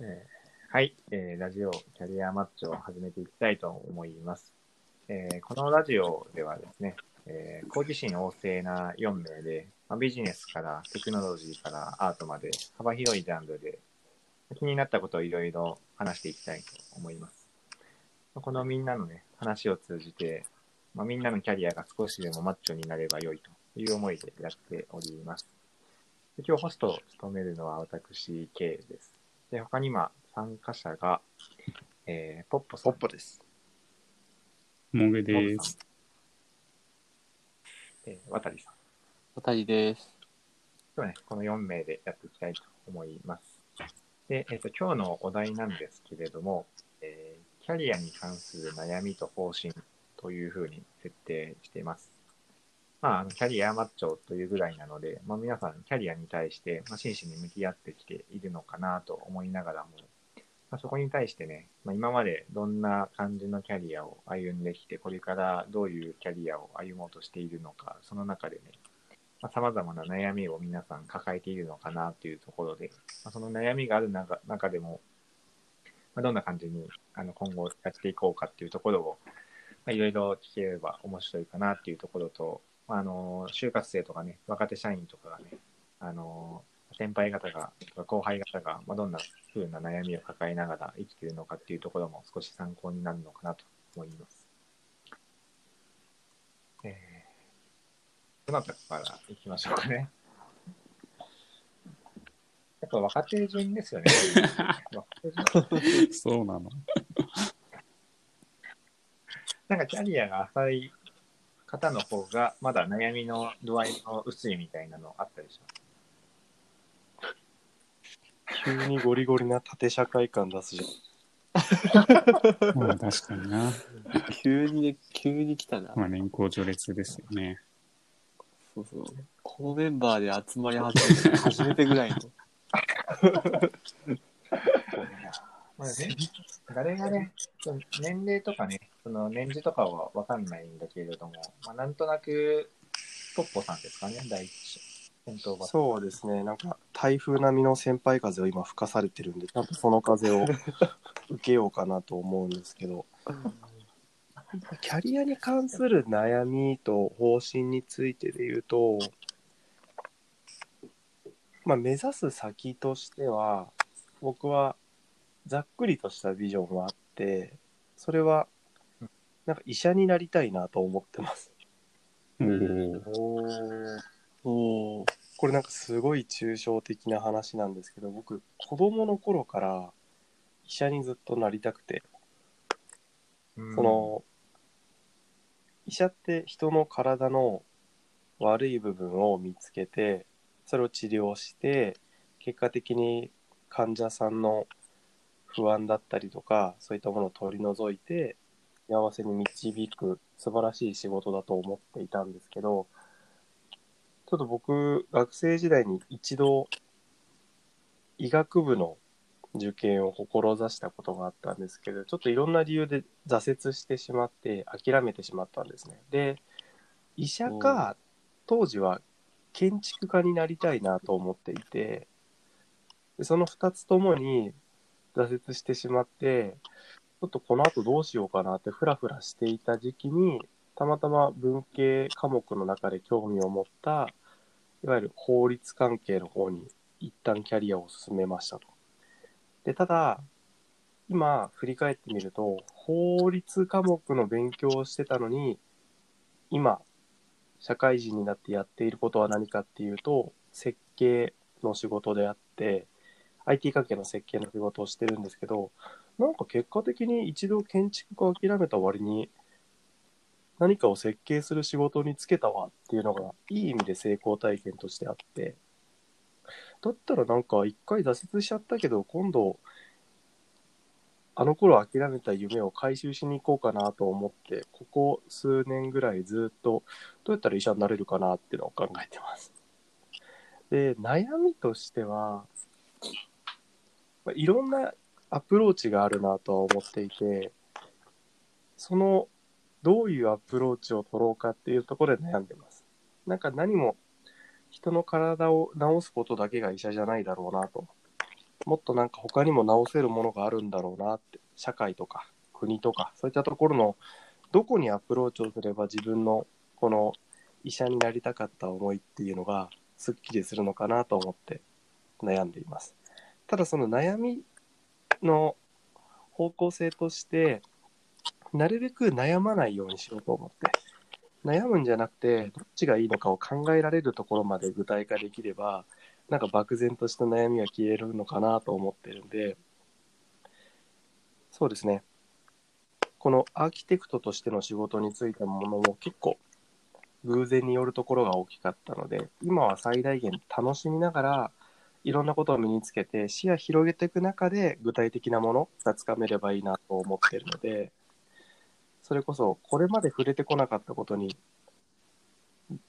えーはい、えーラジオキャリアマッチを始めていきたいと思います。えーこのラジオではですね、えー好奇心旺盛な4名で、まあ、ビジネスからテクノロジーからアートまで幅広いジャンルで気になったことをいろいろ話していきたいと思います。このみんなのね、話を通じて、まあ、みんなのキャリアが少しでもマッチョになれば良いという思いでやっております。今日ホストを務めるのは私、K です。で、他に今、参加者が、えー、ポッポさん。ポッポです。もぐです。えー、渡さん。渡りです。今日はね、この4名でやっていきたいと思います。で、えっ、と、今日のお題なんですけれども、えーキャリアに関する悩みと方針というふうに設定しています。まあ、キャリアマッチョというぐらいなので、まあ、皆さんキャリアに対して、まあ、真摯に向き合ってきているのかなと思いながらも、まあ、そこに対してね、まあ、今までどんな感じのキャリアを歩んできて、これからどういうキャリアを歩もうとしているのか、その中でね、さまあ、様々な悩みを皆さん抱えているのかなというところで、まあ、その悩みがある中中でも、まあ、どんな感じにあの今後やっていこうかっていうところを、まあ、いろいろ聞ければ面白いかなっていうところと、あ、あの就活生とかね、若手社員とかがね、あの先輩方が、後輩方が、まあ、どんな風な悩みを抱えながら生きているのかっていうところも少し参考になるのかなと思います。えー、どなたから行きましょうかね。やっぱ若手順ですよね。若手順そうなの。なんかキャリアが浅い方の方が、まだ悩みの度合いの薄いみたいなのあったでしょ。急にゴリゴリな縦社会感出すじまあ 確かにな。急にね、急に来たな。まあ年功序列ですよね。そうそう。このメンバーで集まり始めて初めてぐらいの。まあね、誰がね、その年齢とかね、その年次とかはわかんないんだけれども、まあ、なんとなく、ポッポさんですかね、第一先頭。バッターそうですね。なんか台風並みの先輩風を今吹かされてるんで、ちゃんとその風を 受けようかなと思うんですけど、キャリアに関する悩みと方針についてで言うと、まあ、目指す先としては、僕はざっくりとしたビジョンがあって、それは、なんか医者になりたいなと思ってます。おーおー。おー。これなんかすごい抽象的な話なんですけど僕子供の頃から医者にずっとなりたくて、うん。その医者って人の体の悪い部分を見つけてそれを治療して結果的に患者さんの不安だったりとかそういったものを取り除いて幸せに導く素晴らしい仕事だと思っていたんですけどちょっと僕学生時代に一度医学部の受験を志したことがあったんですけどちょっといろんな理由で挫折してしまって諦めてしまったんですね。で医者か当時は建築家になりたいなと思っていてでその2つともに挫折してしまってちょっとこの後どうしようかなってフラフラしていた時期にたまたま文系科目の中で興味を持ったいわゆる法律関係の方に一旦キャリアを進めましたと。でただ今振り返ってみると法律科目の勉強をしてたのに今社会人になってやっていることは何かっていうと設計の仕事であって IT 関係の設計の仕事をしてるんですけどなんか結果的に一度建築家を諦めた割に何かを設計する仕事に就けたわっていうのがいい意味で成功体験としてあってだったらなんか一回挫折しちゃったけど今度あの頃諦めた夢を回収しに行こうかなと思ってここ数年ぐらいずっとどうやったら医者になれるかなっていうのを考えてます。で悩みとしてはまあいろんなアプローチがあるなとは思っていてそのどういうアプローチを取ろうかっていうところで悩んでます。なんか何も人の体を治すことだけが医者じゃないだろうなと。もっとなんか他にも直せるものがあるんだろうなって社会とか国とかそういったところのどこにアプローチをすれば自分のこの医者になりたかった思いっていうのがすっきりするのかなと思って悩んでいますただその悩みの方向性としてなるべく悩まないようにしようと思って。悩むんじゃなくてどっちがいいのかを考えられるところまで具体化できればなんか漠然とした悩みが消えるのかなと思ってるんで。そうですね。このアーキテクトとしての仕事についてのものも結構偶然によるところが大きかったので今は最大限楽しみながらいろんなことを身につけて視野広げていく中で具体的なものがつかめればいいなと思ってるのでそれこそこれまで触れてこなかったことに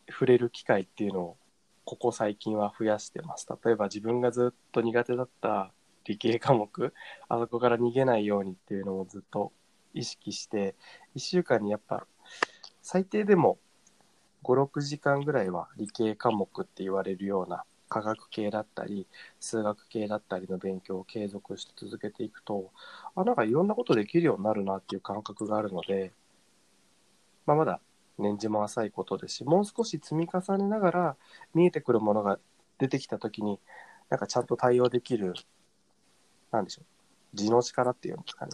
触れる機会っていうのをここ最近は増やしてます。例えば自分がずっと苦手だった理系科目あそこから逃げないようにっていうのをずっと意識して1週間にやっぱ最低でも56時間ぐらいは理系科目って言われるような科学系だったり数学系だったりの勉強を継続して続けていくとあなんかいろんなことできるようになるなっていう感覚があるので、まあ、まだ年次も浅いことですしもう少し積み重ねながら見えてくるものが出てきた時になんかちゃんと対応できるなんでしょう地の力っていうんですかね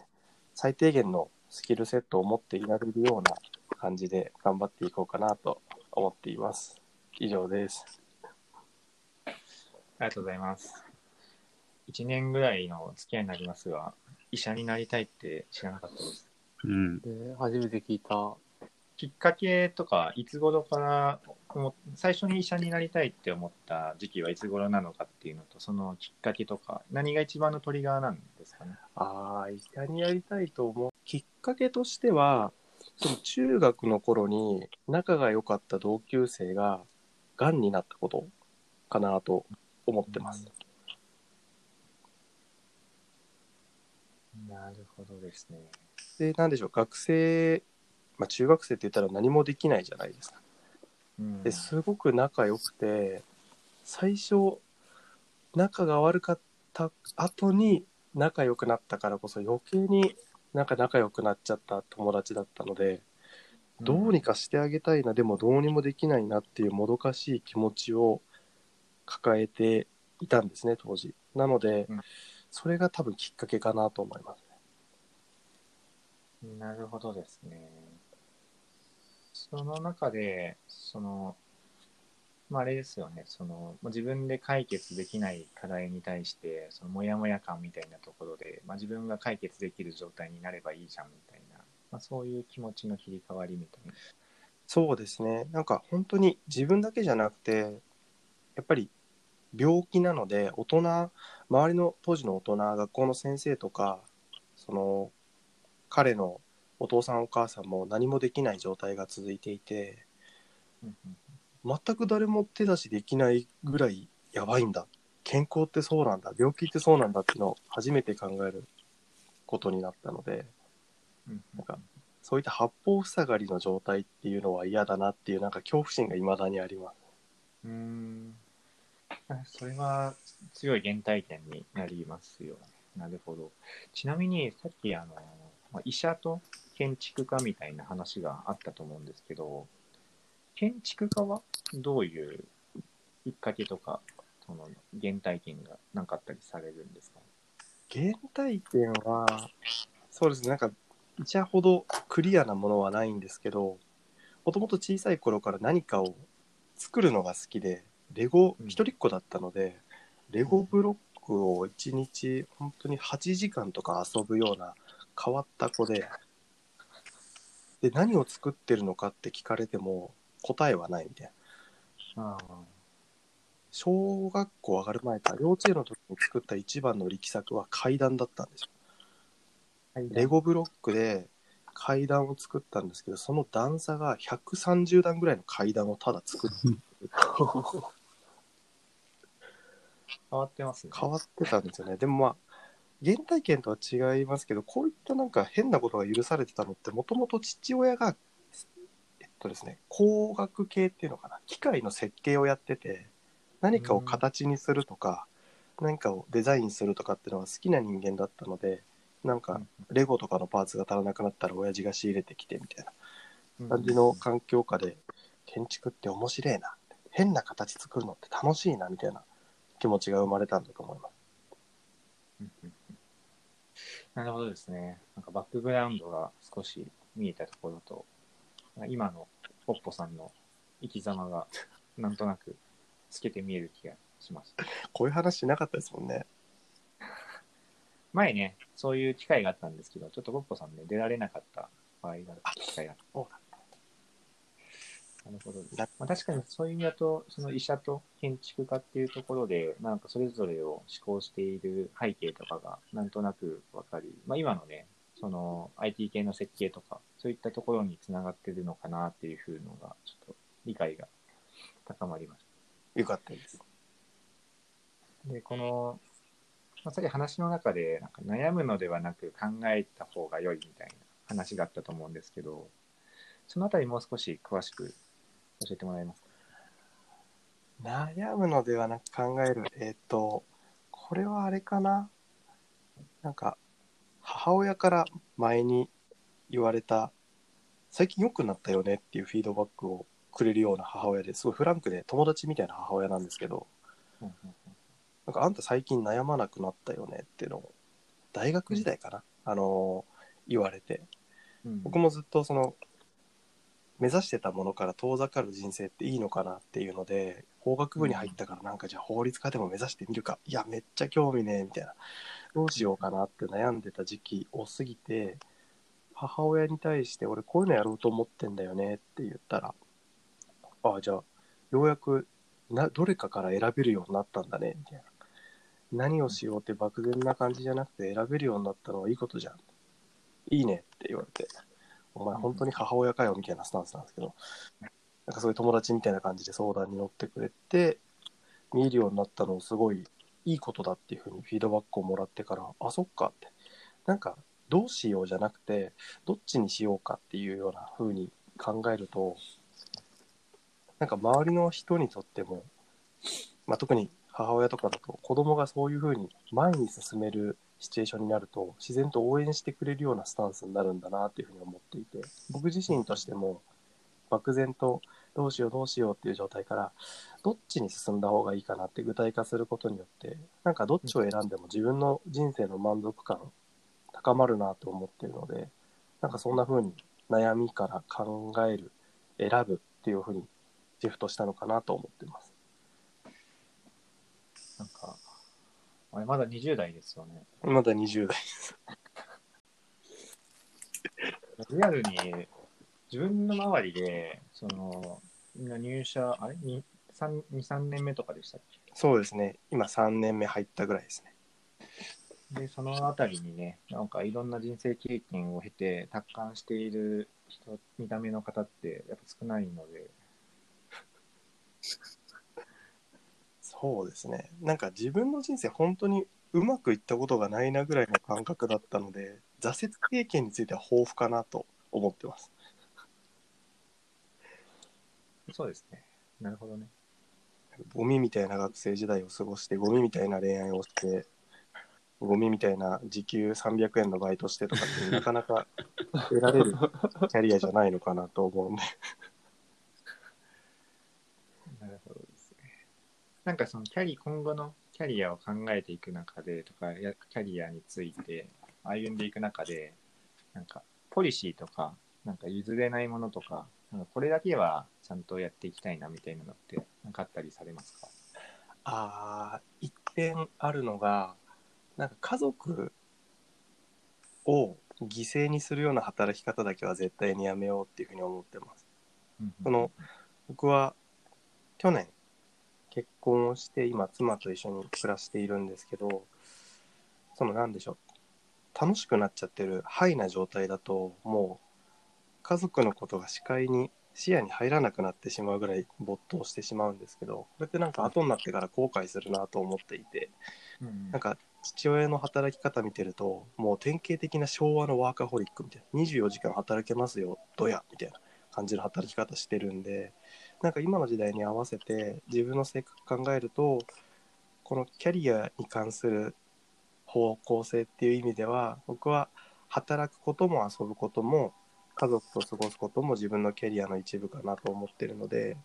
最低限のスキルセットを持っていられるような感じで頑張っていこうかなと思っています。以上です。ありがとうございます。1年ぐらいの付き合いになりますが、医者になりたいって知らなかったです。うん。で、初めて聞いた。きっかけとか、いつ頃から最初に医者になりたいって思った時期はいつ頃なのかっていうのと、そのきっかけとか、何が一番のトリガーなんですかね？ああ、医者にやりたいと思う。きっかけとしては、その中学の頃に仲が良かった同級生が癌になったことかなと思ってます。なるほどですね。で、なんでしょう、学生、まあ中学生って言ったら何もできないじゃないですか。うんですごく仲良くて最初仲が悪かった後に仲良くなったからこそ余計になんか仲良くなっちゃった友達だったので、どうにかしてあげたいなでもどうにもできないなっていうもどかしい気持ちを抱えていたんですね当時なので、うんそれが多分きっかけかなと思いますなるほどですね。その中で、その、まあ、あれですよね、その、自分で解決できない課題に対して、そのモヤモヤ感みたいなところで、まあ、自分が解決できる状態になればいいじゃんみたいな、まあ、そういう気持ちの切り替わりみたいな。そうですね。なんか本当に自分だけじゃなくて、やっぱり病気なので、大人、周りの当時の大人、学校の先生とか、その、彼のお父さんお母さんも何もできない状態が続いていて、全く誰も手出しできないぐらいやばいんだ。健康ってそうなんだ。病気ってそうなんだっていうのを初めて考えることになったので、なんかそういった八方塞がりの状態っていうのは嫌だなっていうなんか恐怖心が未だにあります。うん。それは強い原体験になりますよね。なるほど。ちなみに、さっき、あの、ま医者と建築家みたいな話があったと思うんですけど、建築家はどういうきっかけとか、その原体験が何かったりされるんですか？原体験は、そうですね、なんか、医者ほどクリアなものはないんですけど、もともと小さい頃から何かを作るのが好きで、レゴうん一人っ子だったので、レゴブロックを1日本当に8時間とか遊ぶような変わった子で、で、何を作ってるのかって聞かれても答えはないみたいな。ああ。小学校上がる前か幼稚園の時に作った一番の力作は階段だったんですよ。レゴブロックで階段を作ったんですけど、その段差が130段ぐらいの階段をただ作って 変わってますね。変わってたんですよね。でもまあ、原体験とは違いますけど、こういったなんか変なことが許されてたのって、もともと父親が、えっとですね、工学系っていうのかな、機械の設計をやってて、何かを形にするとか、何かをデザインするとかっていうのが好きな人間だったのでなんかレゴとかのパーツが足らなくなったら親父が仕入れてきてみたいな感じの環境下で建築って面白いな変な形作るのって楽しいなみたいな気持ちが生まれたんだと思います。なるほどですね。なんかバックグラウンドが少し見えたところと、今のポッポさんの生き様が なんとなく透けて見える気がします。こういう話しなかったですもんね。前ね、そういう機会があったんですけど、ちょっとポッポさんね、出られなかった場合があった機会があった。なるほどまあ、確かにそういう意味だと、その医者と建築家っていうところで、なんかそれぞれを思考している背景とかがなんとなくわかり、まあ、今のね、その IT 系の設計とか、そういったところにつながってるのかなっていうふうのが、ちょっと理解が高まりましよかったです。た。で、この、まあ、さっき話の中で、なんか悩むのではなく考えた方が良いみたいな話があったと思うんですけど、そのあたりもう少し詳しく教えてもらえます。か悩むのではなく考える。えっ、と、これはあれかな。なんか、母親から前に言われた、最近良くなったよねっていうフィードバックをくれるような母親ですごいフランクで友達みたいな母親なんですけど、うんうんなんかあんた最近悩まなくなったよねっていうのを、大学時代かな、あの言われて、うん。僕もずっとその目指してたものから遠ざかる人生っていいのかなっていうので法学部に入ったからなんかじゃあ法律家でも目指してみるか。いやめっちゃ興味ねえみたいな。どうしようかなって悩んでた時期を過ぎて母親に対して俺こういうのやろうと思ってんだよねって言ったらああじゃあようやくなどれかから選べるようになったんだねみたいな。何をしようって漠然な感じじゃなくて選べるようになったのはいいことじゃん。いいねって言われて、お前本当に母親かよみたいなスタンスなんですけど、なんかそういう友達みたいな感じで相談に乗ってくれて、見えるようになったのをすごいいいことだっていうふうにフィードバックをもらってから、あ、そっかって。なんか、どうしようじゃなくて、どっちにしようかっていうような風に考えると、なんか周りの人にとっても、まあ、特に母親とかだと子供がそういう風に前に進めるシチュエーションになると自然と応援してくれるようなスタンスになるんだなっていうふうに思っていて僕自身としても漠然とどうしようどうしようっていう状態からどっちに進んだ方がいいかなって具体化することによってなんかどっちを選んでも自分の人生の満足感高まるなと思ってるのでなんかそんな風に悩みから考える選ぶっていう風にシフトしたのかなと思ってます。なんか、あれまだ20代ですよね。まだ20代リアルに自分の周りで、その、みんな入社、あれ ?2、3、2 3年目とかでしたっそうですね。今3年目入ったぐらいですね。けで、そのあたりにね、なんかいろんな人生経験を経て、達観している人、見た目の方ってやっぱ少ないので、そうですね。なんか自分の人生本当にうまくいったことがないなぐらいの感覚だったので、挫折経験については豊富かなと思ってます。そうですね。なるほどね。ゴミみたいな学生時代を過ごして、ゴミみたいな恋愛をして、ゴミみたいな時給300円のバイトしてとかってなかなか得られるキャリアじゃないのかなと思うんで。なるほどですね。なんかそのキャリ今後のキャリアを考えていく中でとか、やキャリアについて歩んでいく中で、なんかポリシーとか、なんか譲れないものとか、なんかこれだけはちゃんとやっていきたいなみたいなのって、なんかあったりされますか？ああ、一点あるのが、なんか家族を犠牲にするような働き方だけは絶対にやめようっていうふうに思ってます。その僕は去年結婚をして今妻と一緒に暮らしているんですけどその何でしょう。楽しくなっちゃってるハイな状態だともう家族のことが視界に視野に入らなくなってしまうぐらい没頭してしまうんですけどこれってなんか後になってから後悔するなと思っていてうん。なんか父親の働き方見てるともう典型的な昭和のワーカホリックみたいな。24時間働けますよどやみたいな感じの働き方してるんでなんか今の時代に合わせて自分の性格考えるとこのキャリアに関する方向性っていう意味では僕は働くことも遊ぶことも家族と過ごすことも自分のキャリアの一部かなと思ってるので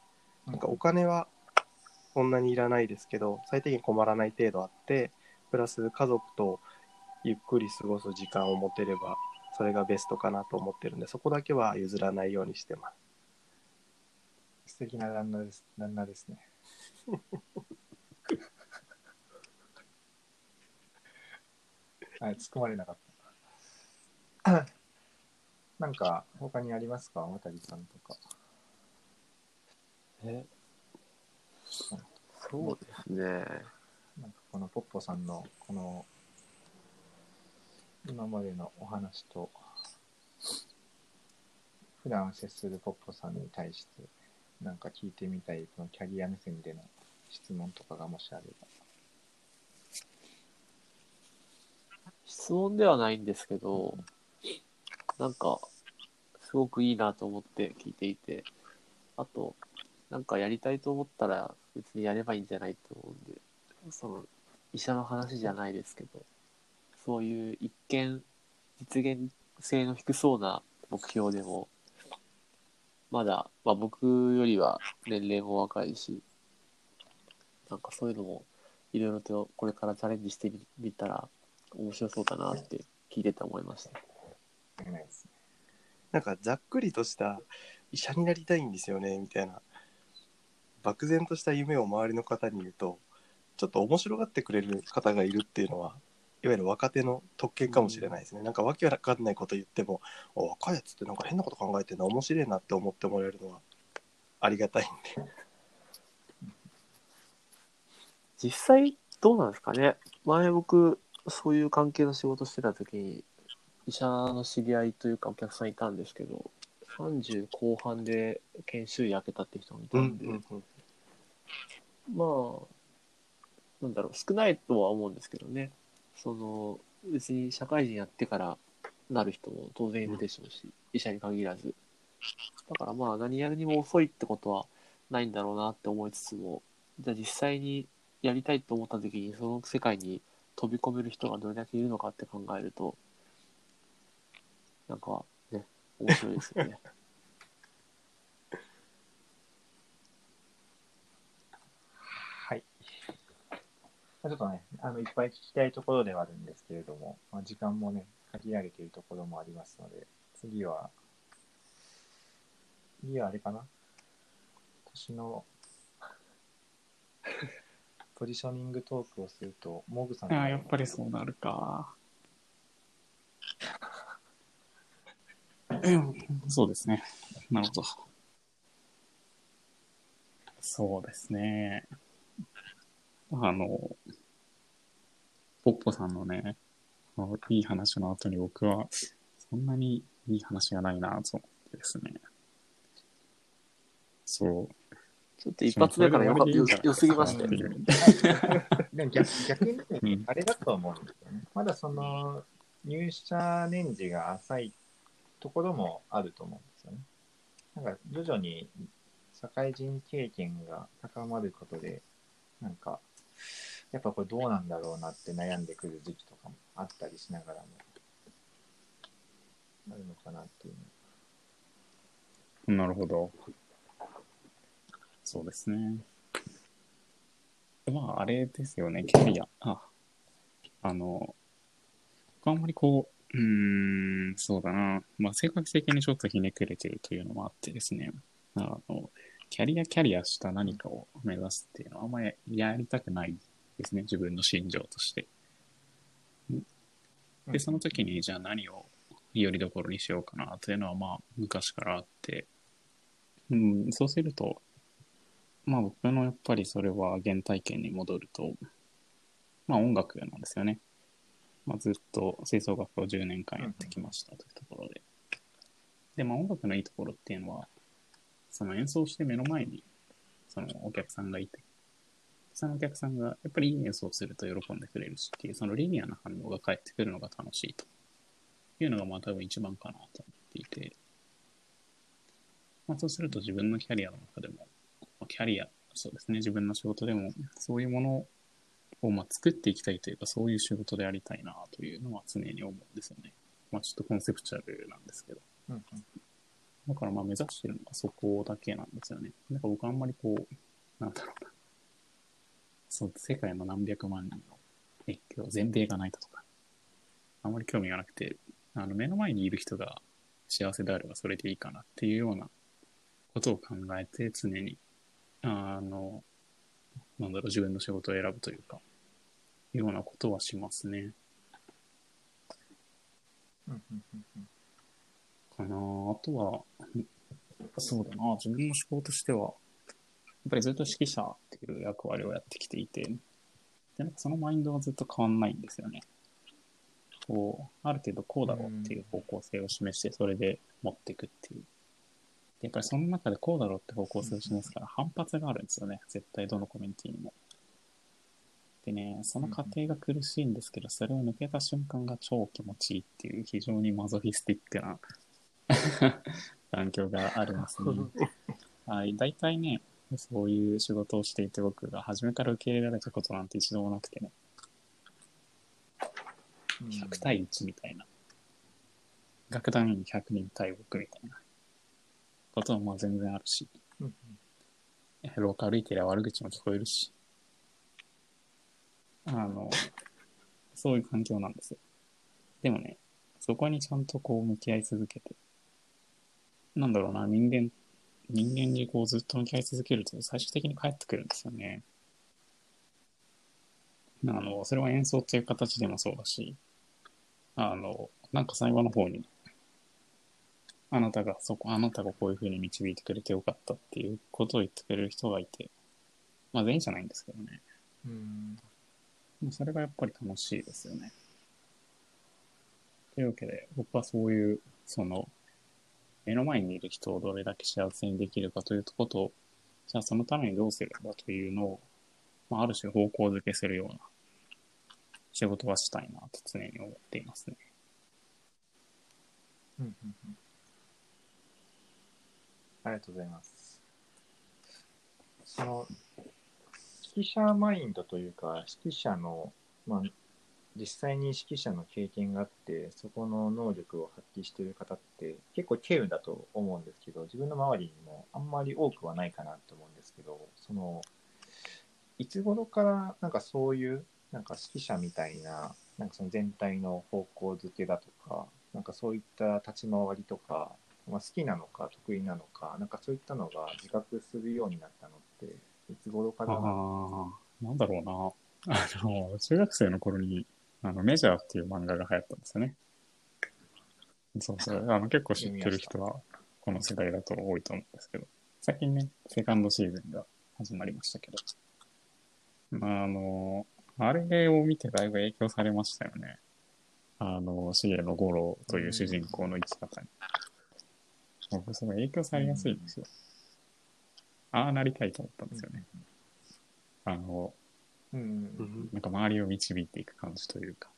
なんかお金はそんなにいらないですけど最低限困らない程度あってプラス家族とゆっくり過ごす時間を持てればそれがベストかなと思ってるんでそこだけは譲らないようにしてます。素敵な旦那です旦那ですね。はい、突っ込まれなかった。なんか、他にありますか？渡さんとか。え？そうですね。なんかこのポッポさんのこの今までのお話と普段接するポッポさんに対してなんか聞いてみたいこのキャリア目線での質問とかがもしあれば。質問ではないんですけど、なんか、すごくいいなと思って聞いていて、あと、なんかやりたいと思ったら別にやればいいんじゃないと思うんで、その、医者の話じゃないですけど、そういう一見実現性の低そうな目標でも、まだ、まあ僕よりは年齢も若いし、なんかそういうのもいろいろとこれからチャレンジしてみたら面白そうだなって聞いてて思いました。ないですね。なんかざっくりとした医者になりたいんですよねみたいな漠然とした夢を周りの方に言うとちょっと面白がってくれる方がいるっていうのはいわゆる若手の特権かもしれないですね、なんかわけわかんないこと言ってもお若いやつってなんか変なこと考えてるの面白いなって思ってもらえるのはありがたいんで。実際どうなんですかね。前僕そういう関係の仕事してた時に医者の知り合いというかお客さんいたんですけど30後半で研修医開けたって人もいたんで、まあなんだろう少ないとは思うんですけどねその別に社会人やってからなる人も当然いるでしょうし、医者に限らず。だからまあ何やるにも遅いってことはないんだろうなって思いつつもじゃあ実際にやりたいと思った時にその世界に飛び込める人がどれだけいるのかって考えるとなんかね面白いですよね はい。まあちょっとね、あの、いっぱい聞きたいところではあるんですけれども、まあ、時間もね、限られているところもありますので、次は、次はあれかな？今年の、ポジショニングトークをすると、モグさんああ、やっぱりそうなるか。そうですね。なるほど。そうですね。あの、ポッポさんのね、いい話の後に僕は、そんなにいい話がないなと思ってですね。そう。ちょっと一発目からよかよ良すぎましたよっていうでも逆逆にねうんあれだと思うんですよね。まだその入社年次が浅いところもあると思うんですよね。なんか徐々に社会人経験が高まることで、なんか、やっぱこれどうなんだろうなって悩んでくる時期とかもあったりしながらも、あるのかなっていう。なるほど。そうですね。まあ、あれですよね、キャリア。あ、あの、あんまりこう、うん、そうだな。まあ、性格的にちょっとひねくれてるというのもあってですね。あの、キャリアキャリアした何かを目指すっていうのはあんまりやりたくないですね、自分の心情として。で、その時にじゃあ何をよりどころにしようかなというのはまあ昔からあって、うん、そうすると、まあ僕のやっぱりそれは原体験に戻ると、まあ音楽なんですよね。まあずっと吹奏楽を10年間やってきましたというところで。で、まあ音楽のいいところっていうのは、その演奏して目の前にそのお客さんがいて、そのお客さんがやっぱりいい演奏すると喜んでくれるしっていう、そのリニアな反応が返ってくるのが楽しいというのがまあ多分一番かなと思っていて、まあそうすると自分のキャリアの中でも、キャリア、そうですね、自分の仕事でもそういうものをまあ作っていきたいというか、そういう仕事でありたいなというのは常に思うんですよね。まあちょっとコンセプチュアルなんですけど。うんだからまあ目指してるのはそこだけなんですよね。なんか僕あんまりこう、なんだろうな。そう、世界の何百万人の越境、全米がないだとか、あんまり興味がなくて、あの目の前にいる人が幸せであればそれでいいかなっていうようなことを考えて常に、あの、なんだろう、自分の仕事を選ぶというか、ようなことはしますね。かなあとは、そうだな、自分の仕事としては、やっぱりずっと指揮者っていう役割をやってきていて、でなんかそのマインドはずっと変わんないんですよね。こう、ある程度こうだろうっていう方向性を示して、それで持っていくっていう。やっぱりその中でこうだろうって方向性を示すから反発があるんですよね。絶対どのコミュニティにも。でね、その過程が苦しいんですけど、それを抜けた瞬間が超気持ちいいっていう非常にマゾフィスティックな 環境がありますね。はい、大体ね、そういう仕事をしていて僕が初めから受け入れられたことなんて一度もなくてね、100対1みたいな。楽団員100人対僕みたいな。こともまあ全然あるし、うん廊下歩いてりゃ悪口も聞こえるし、あの、そういう環境なんですよ。でもね、そこにちゃんとこう向き合い続けて、なんだろうな、人間、人間にこうずっと向き合い続けると最終的に帰ってくるんですよね。あの、それは演奏っていう形でもそうだし、あの、なんか最後の方に、あなたがそこ、あなたがこういう風に導いてくれてよかったっていうことを言ってくれる人がいて、まあ全員じゃないんですけどね。うんもうそれがやっぱり楽しいですよね。というわけで、僕はそういう、その、目の前にいる人をどれだけ幸せにできるかということを、じゃあそのためにどうすればというのを、まあ、ある種方向づけするような仕事はしたいなと常に思っていますね。うんうんうんありがとうございます。その、指揮者マインドというか、指揮者の、まあ、実際に指揮者の経験があって、そこの能力を発揮している方って結構稀有だと思うんですけど、自分の周りにもあんまり多くはないかなと思うんですけど、その、いつ頃からなんかそういう、なんか指揮者みたいな、なんかその全体の方向づけだとか、なんかそういった立ち回りとか、まあ、好きなのか得意なのか、なんかそういったのが自覚するようになったのって、いつ頃から？ああ、なんだろうな。あの、中学生の頃に、あの、メジャーっていう漫画が流行ったんですよね。そうそう。あの、結構知ってる人は、この世代だと多いと思うんですけど、最近ね、セカンドシーズンが始まりましたけど、まあ、あの、あれを見てだいぶ影響されましたよね。あの、重野五郎という主人公の生き方に。僕、それ影響されやすいんですよ。ああなりたいと思ったんですよね。あの、うんなんか周りを導いていく感じというか。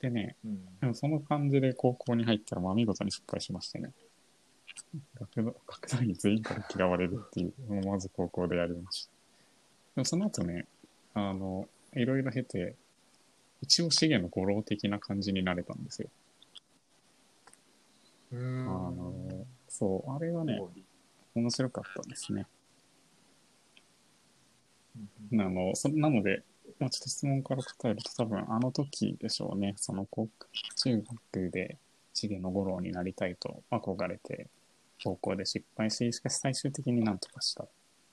でね、うんでもその感じで高校に入ったら、まあ見事に失敗しましてね。学団員全員から嫌われるっていうまず高校でやりました。でもその後ね、あの、いろいろ経て、一応資源の五郎的な感じになれたんですよ。うあんの、そう、あれはね、面白かったですね。あの、そなので、まあ、ちょっと質問から答えると多分あの時でしょうね。その中学で重野五郎になりたいと憧れて、高校で失敗し、しかし最終的になんとかした。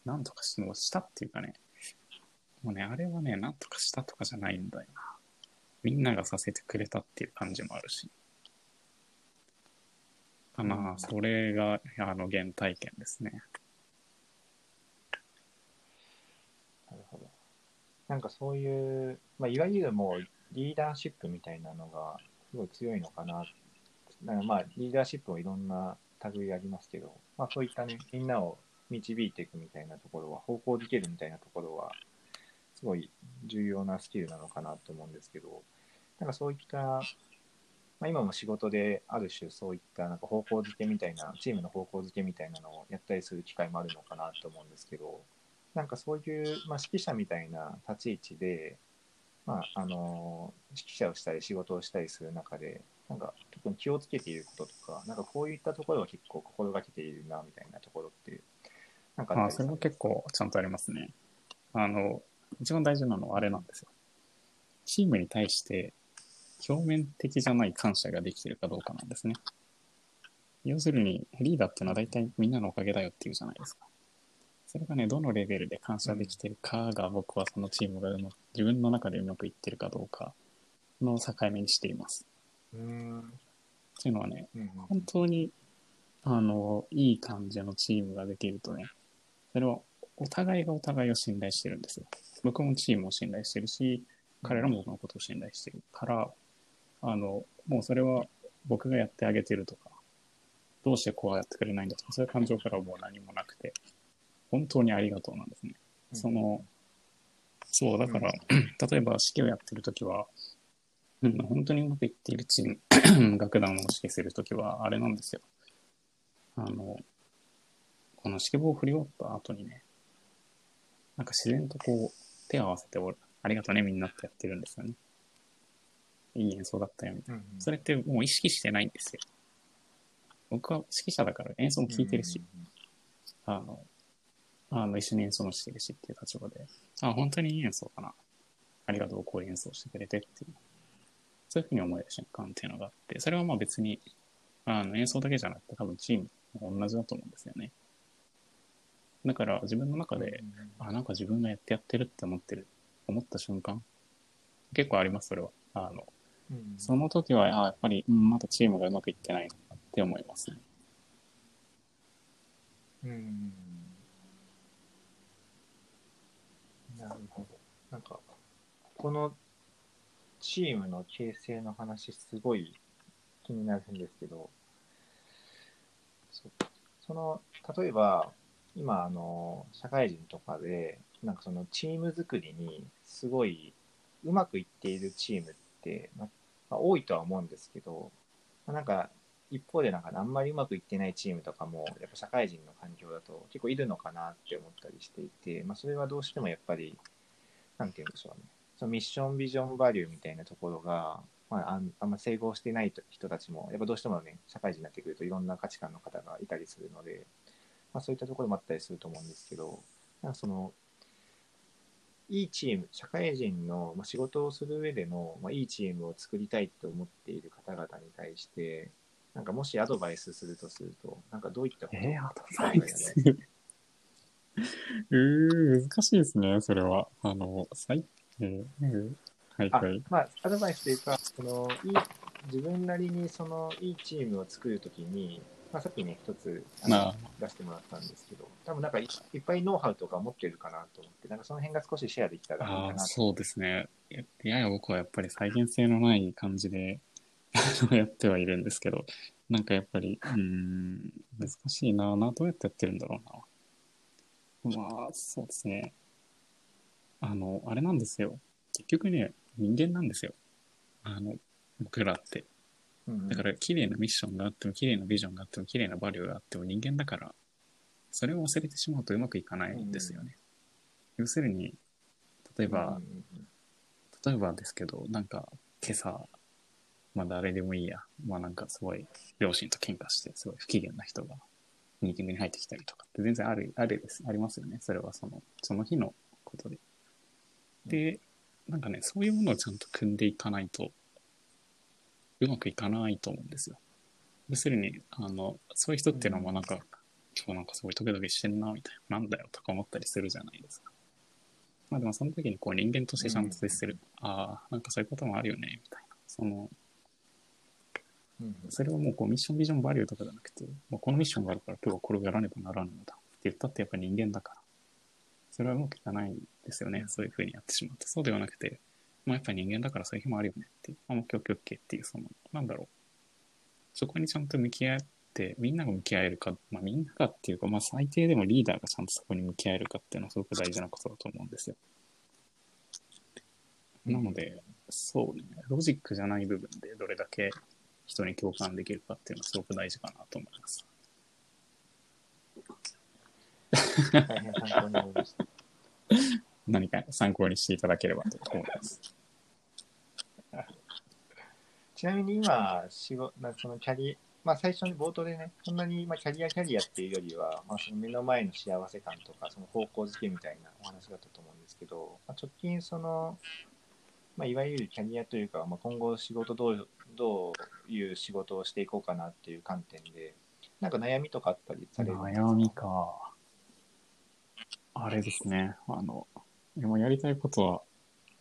なんとかしもうしたっていうかね。もうね、あれはね、なんとかしたとかじゃないんだよな。みんながさせてくれたっていう感じもあるし。かな、それが、あの、原体験ですね。なるほど。なんかそういう、まあ、いわゆるもうリーダーシップみたいなのがすごい強いのかな。なんかまあリーダーシップもいろんな類ありますけど、まあそういったね、みんなを導いていくみたいなところは、方向づけるみたいなところは、すごい重要なスキルなのかなと思うんですけど、なんかそういった、まあ、今も仕事である種そういったなんか方向づけみたいな、チームの方向づけみたいなのをやったりする機会もあるのかなと思うんですけど、なんかそういう、まあ、指揮者みたいな立ち位置で、まあ、あの指揮者をしたり仕事をしたりする中で、なんか特に気をつけていることとか、なんかこういったところを結構心がけているなみたいなところって、なんかあ、それも結構ちゃんとありますね。あの、一番大事なのはあれなんですよ。チームに対して表面的じゃない感謝ができてるかどうかなんですね。要するに、リーダーっていうのは大体みんなのおかげだよっていうじゃないですか。それがね、どのレベルで感謝できてるかが僕はそのチームがうま自分の中でうまくいってるかどうかの境目にしています。うーん。っていうのはね、うん本当に、あの、いい感じのチームができるとね、それはお互いがお互いを信頼してるんですよ。僕もチームを信頼してるし、彼らも僕のことを信頼してるから、あの、もうそれは僕がやってあげてるとか、どうしてこうやってくれないんだとか、そういう感情からはもう何もなくて、本当にありがとうなんですね。その、そう、だから、例えば指揮をやってるときは、うん、本当にうまくいっているチーム、楽団を指揮するときは、あれなんですよ。あの、この指揮棒を振り終わった後にね、なんか自然とこう、手を合わせておる、ありがとうね、みんなってやってるんですよね。いい演奏だったよ、みたいな。うんうんそれってもう意識してないんですよ。僕は指揮者だから演奏も聞いてるし、あの、あの、一緒に演奏もしてるしっていう立場で、あ、本当にいい演奏かな。ありがとう、こういう演奏してくれてっていう。そういうふうに思える瞬間っていうのがあって、それはまあ別に、あの、演奏だけじゃなくて多分チームも同じだと思うんですよね。だから自分の中で、あ、なんか自分がやってやってるって思ってる、思った瞬間、結構あります、それは。あの、うんその時は、あやっぱり、うん、まだチームがうまくいってないなって思いますね。うん。なるほど。なんか、このチームの形成の話、すごい気になるんですけど、そその、例えば、今、あの、社会人とかで、なんかそのチーム作りにすごいうまくいっているチームって、まあ、多いとは思うんですけど、まなんか一方でなんかあんまりうまくいってないチームとかもやっぱ社会人の環境だと結構いるのかなって思ったりしていて、まあ、それはどうしてもやっぱりなんて言うんでしょうね。そのミッションビジョンバリューみたいなところが、まあ、あんあんま整合してない人たちもやっぱどうしてもね社会人になってくるといろんな価値観の方がいたりするので、まあ、そういったところもあったりすると思うんですけどなんかそのいいチーム、社会人の仕事をする上での、まあ、いいチームを作りたいと思っている方々に対して、なんかもしアドバイスするとすると、なんかどういったことえー、アドバイス？うー、難しいですね、それは。あの、最、えー、うんはいあはい。まあ、アドバイスというか、そのいい自分なりにそのいいチームを作るときに、まあ、さっきね、一つあのあ出してもらったんですけど、多分なんかいいっぱいノウハウとか持ってるかなと思って、なんかその辺が少しシェアできたらいいかなと。そうですね。ややや僕はやっぱり再現性のない感じで やってはいるんですけど、なんかやっぱり、うーん、難しいなな、どうやってやってるんだろうな。まあ、そうですね。あの、あれなんですよ。結局ね、人間なんですよ。あの、僕らって。うんだから、綺麗なミッションがあっても、綺麗なビジョンがあっても、綺麗なバリューがあっても人間だから、それを忘れてしまうとうまくいかないんですよね。要するに、例えば、例えばですけど、なんか今朝、まあ誰でもいいや、まあなんかすごい両親と喧嘩して、すごい不機嫌な人がミーティングに入ってきたりとかって全然ある、あるです、ありますよね。それはその、その日のことで。で、なんかね、そういうものをちゃんと組んでいかないと、うまくいかないと思うんですよ。要するに、あの、そういう人っていうのはなんか、今日なんかすごいトゲトゲしてんな、みたいな、なんだよとか思ったりするじゃないですか。まあでもその時にこう人間としてちゃんと接する。ああ、なんかそういうこともあるよね、みたいな。その、うんそれはもうこうミッションビジョンバリューとかじゃなくて、もうこのミッションがあるから今日はこれをやらねばならんのだって言ったってやっぱ人間だから。それはうまくいかないですよね。そういうふうにやってしまって。そうではなくて、まあやっぱり人間だからそういう日もあるよねっていう。あ、もうオッケーオッケーオッケーっていう、その、なんだろう。そこにちゃんと向き合って、みんなが向き合えるか、まあみんながっていうか、まあ最低でもリーダーがちゃんとそこに向き合えるかっていうのはすごく大事なことだと思うんですよ。なので、そうね、ロジックじゃない部分でどれだけ人に共感できるかっていうのはすごく大事かなと思います。大変参考になりました。何か参考にしていただければと思います。ちなみに今、仕事、なそのキャリまあ最初に冒頭でね、そんなにまあキャリアキャリアっていうよりは、まあその目の前の幸せ感とか、その方向づけみたいなお話だったと思うんですけど、まあ、直近その、まあいわゆるキャリアというか、まあ今後仕事どう、どういう仕事をしていこうかなっていう観点で、なんか悩みとかあったりされるんですか？悩みか。あれですね。あの、今やりたいことは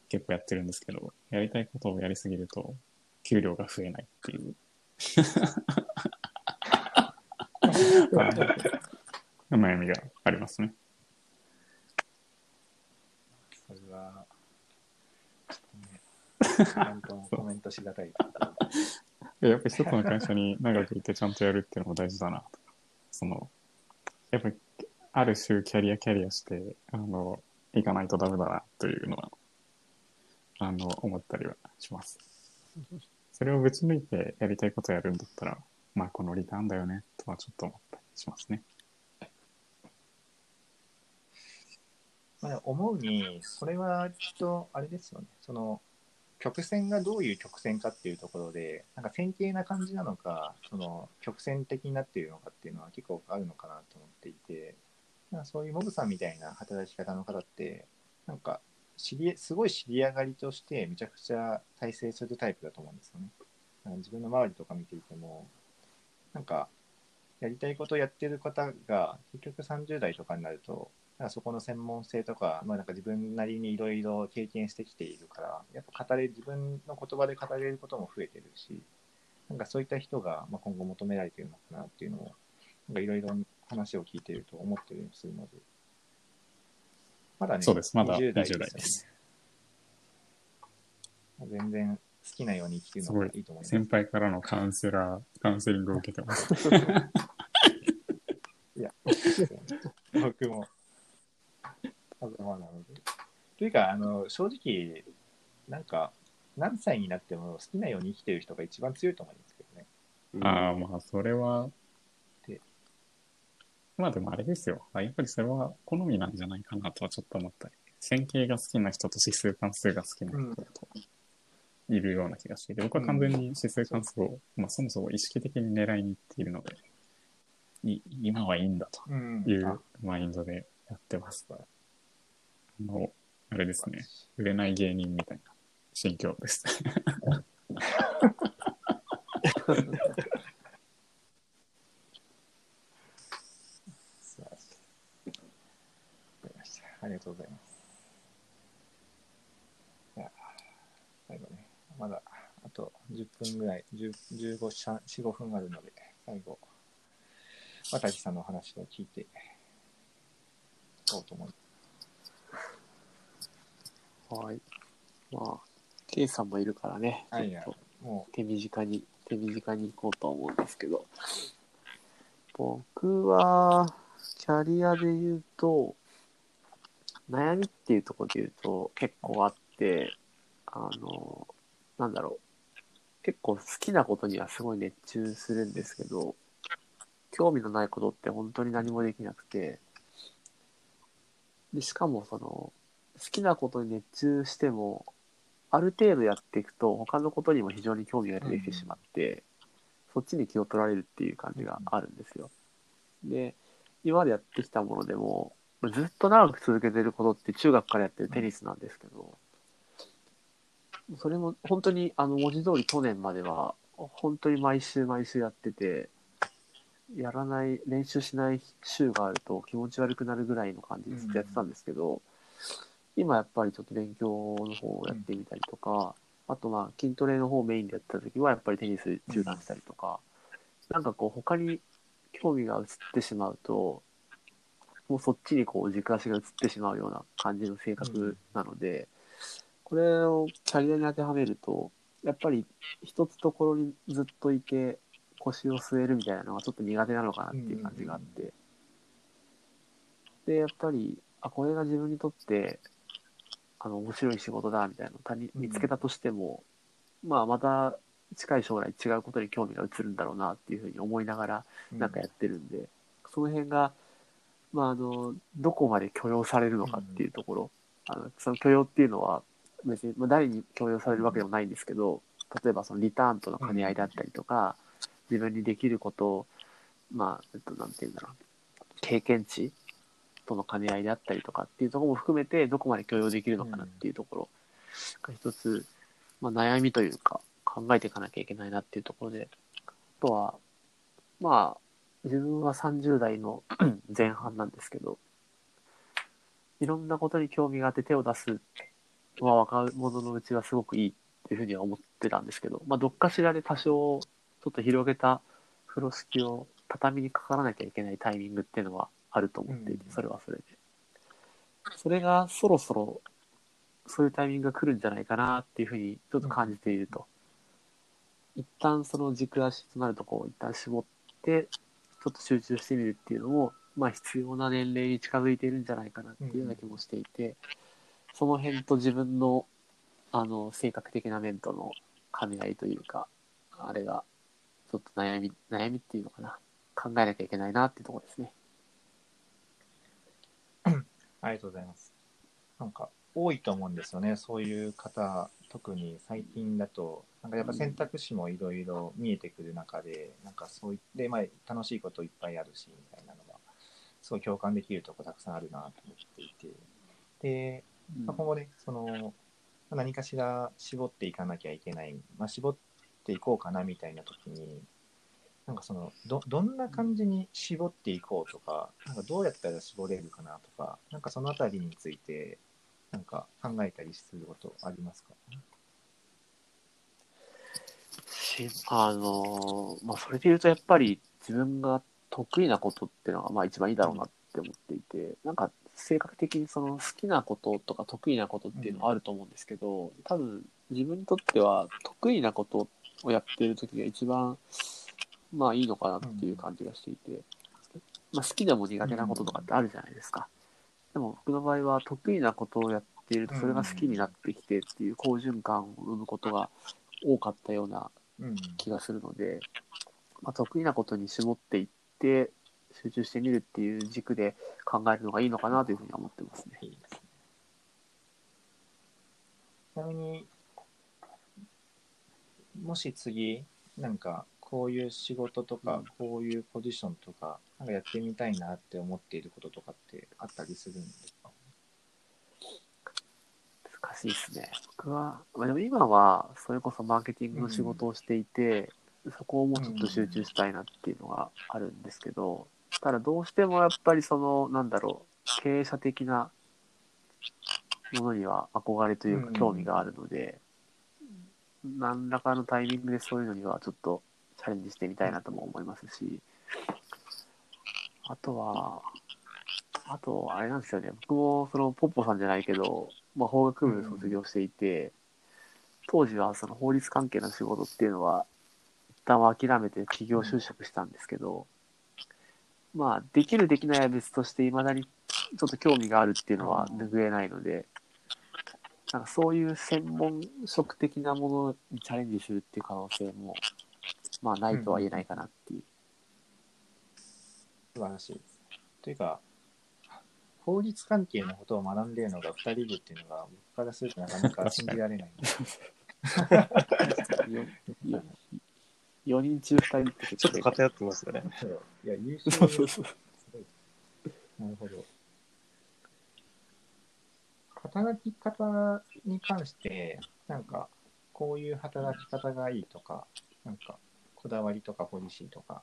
結構やってるんですけど、やりたいことをやりすぎると、給料が増えないっていう。悩みがありますね。それは、ちょっとね、なんともコメントしがたい。やっぱり一つの会社に長くいてちゃんとやるっていうのも大事だなとか。その、やっぱりある種キャリアキャリアして、あの、行かないとダメだなというのは、あの、思ったりはします。それをぶち抜いてやりたいことやるんだったら、まあこのリターンだよね、とはちょっと思ったりしますね。まあ、思うに、それはきっと、あれですよね。その、曲線がどういう曲線かっていうところで、なんか線形な感じなのか、その、曲線的になっているのかっていうのは結構あるのかなと思っていて、なんかそういうモブさんみたいな働き方の方って、なんか、知り、すごい知り上がりとしてめちゃくちゃ大成するタイプだと思うんですよね。自分の周りとか見ていても、なんか、やりたいことをやってる方が、結局30代とかになると、なんかそこの専門性とか、まあ、なんか自分なりにいろいろ経験してきているから、やっぱ語れ、自分の言葉で語れることも増えてるし、なんかそういった人がまあ今後求められているのかなっていうのを、なんかいろいろ話を聞いていると思ってるりするので、まだね、そうですまだ20代20代ですよね。全然好きなように生きてるのがいいと思います。先輩からのカウンセラー、カウンセリングを受けてます。いや、僕も、あざまなので。というか、あの、正直、なんか、何歳になっても好きなように生きてる人が一番強いと思いますけどね。ああ、まあ、それはで、まあでもあれですよ。あやっぱりそれは好みなんじゃないかなとはちょっと思ったり。線形が好きな人と指数関数が好きな人といるような気がしていて、僕は完全に指数関数を、まあそもそも意識的に狙いに行っているので、い今はいいんだとうんいうマインドでやってます。あの、あれですね。売れない芸人みたいな心境です。ありがとうございます。じゃあ、最後ね、まだあと10分ぐらい、10 15、4、5分あるので、最後、渡さんのお話を聞いていこうと思います。はい。まあ、ケイさんもいるからね、ちょはい。っと。も手短に、手短に行こうと思うんですけど、僕は、キャリアで言うと、悩みっていうところで言うと結構あって、あの、なんだろう。結構好きなことにはすごい熱中するんですけど、興味のないことって本当に何もできなくて、で、しかもその、好好きなことに熱中しても、ある程度やっていくと、他のことにも非常に興味が出てきてしまって、そっちに気を取られるっていう感じがあるんですよ。で、今までやってきたものでも、ずっと長く続けてることって中学からやってるテニスなんですけど、それも本当にあの文字通り去年までは本当に毎週毎週やってて、やらない、練習しない週があると気持ち悪くなるぐらいの感じでずっとやってたんですけど、今やっぱりちょっと勉強の方をやってみたりとか、あとまあ筋トレの方をメインでやってた時はやっぱりテニス中断したりとか、なんかこう他に興味が移ってしまうと、もうそっちにこう軸足が移ってしまうような感じの性格なので、これをキャリアに当てはめると、やっぱり一つところにずっといて腰を据えるみたいなのがちょっと苦手なのかなっていう感じがあって、で、やっぱり、あ、これが自分にとって、あの、面白い仕事だみたいな。のを他に見つけたとしても、まあまた近い将来違うことに興味が移るんだろうなっていうふうに思いながらなんかやってるんで、その辺が、まあ、あのどこまで許容されるのかっていうところ。あのその許容っていうのは別にまあ誰に強要されるわけでもないんですけど例えばそのリターンとの兼ね合いであったりとか、自分にできることをまあ、えっと、なんて言うんだろう。経験値との兼ね合いであったりとかっていうところも含めてどこまで許容できるのかなっていうところが一つ、まあ、悩みというか考えていかなきゃいけないなっていうところであとはまあ自分は30代の 前半なんですけどいろんなことに興味があって手を出すは若者のうちはすごくいいっていうふうには思ってたんですけど、まあ、どっかしらで多少ちょっと広げた風呂敷を畳にかからなきゃいけないタイミングっていうのはあると思っていて、うんそれはそれで。それがそろそろそういうタイミングが来るんじゃないかなっていうふうにちょっと感じていると。一旦その軸足となるとこを一旦絞って、ちょっと集中してみるっていうのも、まあ必要な年齢に近づいているんじゃないかなっていうような気もしていて、その辺と自分のあの性格的な面との兼ね合いというか、あれがちょっと悩み、悩みっていうのかな。考えなきゃいけないなっていうところですね。ありがとうございます。なんか、多いと思うんですよね。そういう方、特に最近だと、なんかやっぱ選択肢もいろいろ見えてくる中で、なんかそういって、まあ楽しいこといっぱいあるし、みたいなのが、すごい共感できるとこたくさんあるなと思っていて。で、まあ、今後ね、その、まあ何かしら絞っていかなきゃいけない、まあ、絞っていこうかなみたいな時に、なんかその、ど、どんな感じに絞っていこうとか、なんかどうやったら絞れるかなとか、なんかそのあたりについて、なんか考えたりすることありますか？しあのまあ、それで言うとやっぱり自分が得意なことっていうのがまあ一番いいだろうなって思っていて、なんか性格的にその好きなこととか得意なことっていうのはあると思うんですけど、多分自分にとっては得意なことをやってる時が一番まあいいのかなっていう感じがしていて、まあ、好きでも苦手なこととかってあるじゃないですか。でも僕の場合は得意なことをやっているとそれが好きになってきてっていう好循環を生むことが多かったようなうん。気がするので、まあ、得意なことに絞っていって集中してみるっていう軸で考えるのがいいのかなというふうには思ってますね。ちなみに、もし次、なんか、こういう仕事とか、うん。こういうポジションとか、なんかやってみたいなって思っていることとかってあったりするんですか？難しいですね。僕は、まあ、でも今はそれこそマーケティングの仕事をしていて、そこをもうちょっと集中したいなっていうのがあるんですけど、ただどうしてもやっぱりその、なんだろう、経営者的なものには憧れというか興味があるので、何らかのタイミングでそういうのにはちょっとチャレンジしてみたいなとも思いますし、あとは、あと、あれなんですよね、僕もそのポッポさんじゃないけど、まあ、法学部卒業していて、当時はその法律関係の仕事っていうのは、一旦は諦めて企業就職したんですけど、まあ、できるできないは別として、いまだにちょっと興味があるっていうのは拭えないので、なんかそういう専門職的なものにチャレンジするっていう可能性も、まあ、ないとは言えないかなっていう。素晴らしいです。というか、法律関係のことを学んでいるのが2人部っていうのが、僕からするとなかなか信じられない。よよ4人中2人って結ちょっと偏ってますよね。そういや、優秀そうそうそう。なるほど。働き方に関して、なんか、こういう働き方がいいとか、なんか、こだわりとかポリシーとか、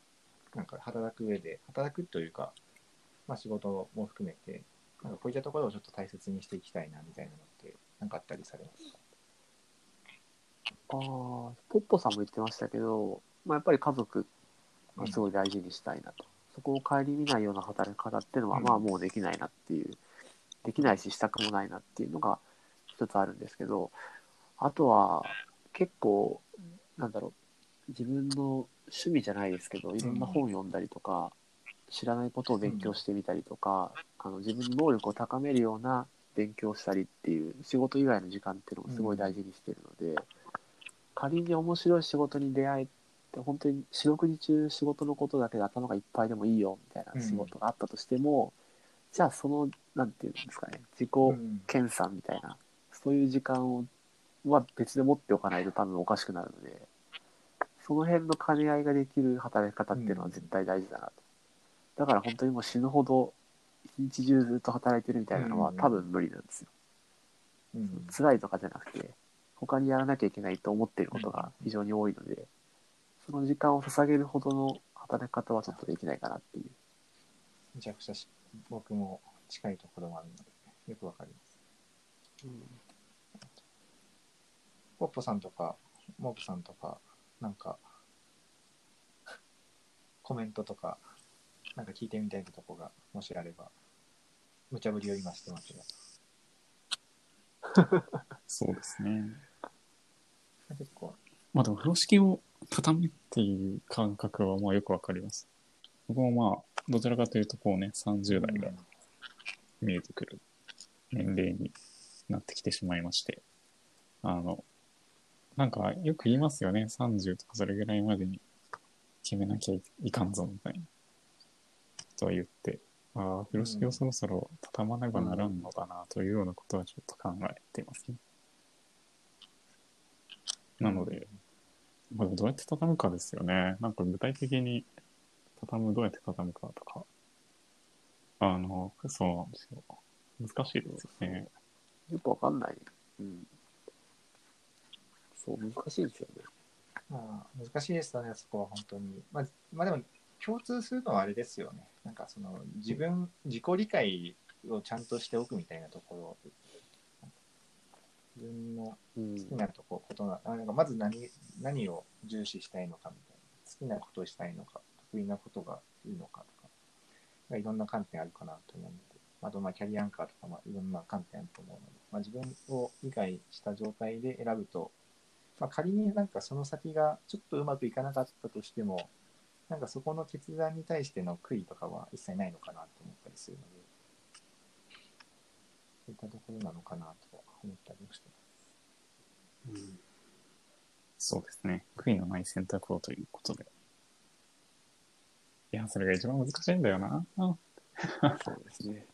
なんか働く上で、働くというか、まあ仕事も含めて、なんかこういったところをちょっと大切にしていきたいなみたいなのって、なんかあったりされます？かああ、ポッポさんも言ってましたけど、まあ、やっぱり家族がすごい大事にしたいなと。そこを顧みないような働き方っていうのは、うんまあもうできないなっていう、できないししたくもないなっていうのが一つあるんですけど、あとは結構、なんだろう、自分の趣味じゃないですけど、いろんな本読んだりとか、知らないことを勉強してみたりとか、あの自分の能力を高めるような勉強をしたりっていう仕事以外の時間っていうのもすごい大事にしてるので、仮に面白い仕事に出会えて本当に四六時中仕事のことだけで頭がいっぱいでもいいよみたいな仕事があったとしても、じゃあその、なんていうんですかね、自己うん研鑽みたいな、そういう時間をは別で持っておかないと多分おかしくなるので、その辺の兼ね合いができる働き方っていうのは絶対大事だなと。だから本当にもう死ぬほど一日中ずっと働いてるみたいなのはうん多分無理なんですよ。うん辛いとかじゃなくて、他にやらなきゃいけないと思っていることが非常に多いので、その時間を捧げるほどの働き方はちょっとできないかなっていう。めちゃくちゃし僕も近いところもあるので、よくわかります。ポッポさんとか、モープさんとか、なんか、コメントとか、なんか聞いてみたいとこが、もしあれば、無茶ぶりを今してますが、そうですね。結構、まあでも風呂敷を畳むっていう感覚はまあよくわかります。僕もまあ、どちらかというとこうね、30代が見えてくる年齢になってきてしまいまして、あの、なんかよく言いますよね、30とかそれぐらいまでに決めなきゃいかんぞみたいな。とは言って、ああ、風呂敷をそろそろ畳まねばならんのだなというようなことはちょっと考えてますね。なので、まあ、どうやって畳むかですよね。なんか具体的に畳む、どうやって畳むかとか。あの、そうなんですよ。難しいですよね。よくわかんない。うん。そう、難しいですよね。まあ、難しいですよね、そこは本当に。まあ、まあでも、共通するのはあれですよね。なんかその、自分、自己理解をちゃんとしておくみたいなところ。自分のうん好きなとこ、ことな、あなんかまず何、何を重視したいのかみたいな。好きなことをしたいのか、得意なことがいいのかとか、まあいろんな観点あるかなと思うので、あとまあキャリアアンカーとか、まあいろんな観点あると思うので、まあ自分を理解した状態で選ぶと、まあ仮になんかその先がちょっとうまくいかなかったとしても、なんかそこの決断に対しての悔いとかは一切ないのかなと思ったりするので、そういったところなのかなと思ったりもしてます。そうですね。悔いのない選択をということで。いや、それが一番難しいんだよな。そうですね。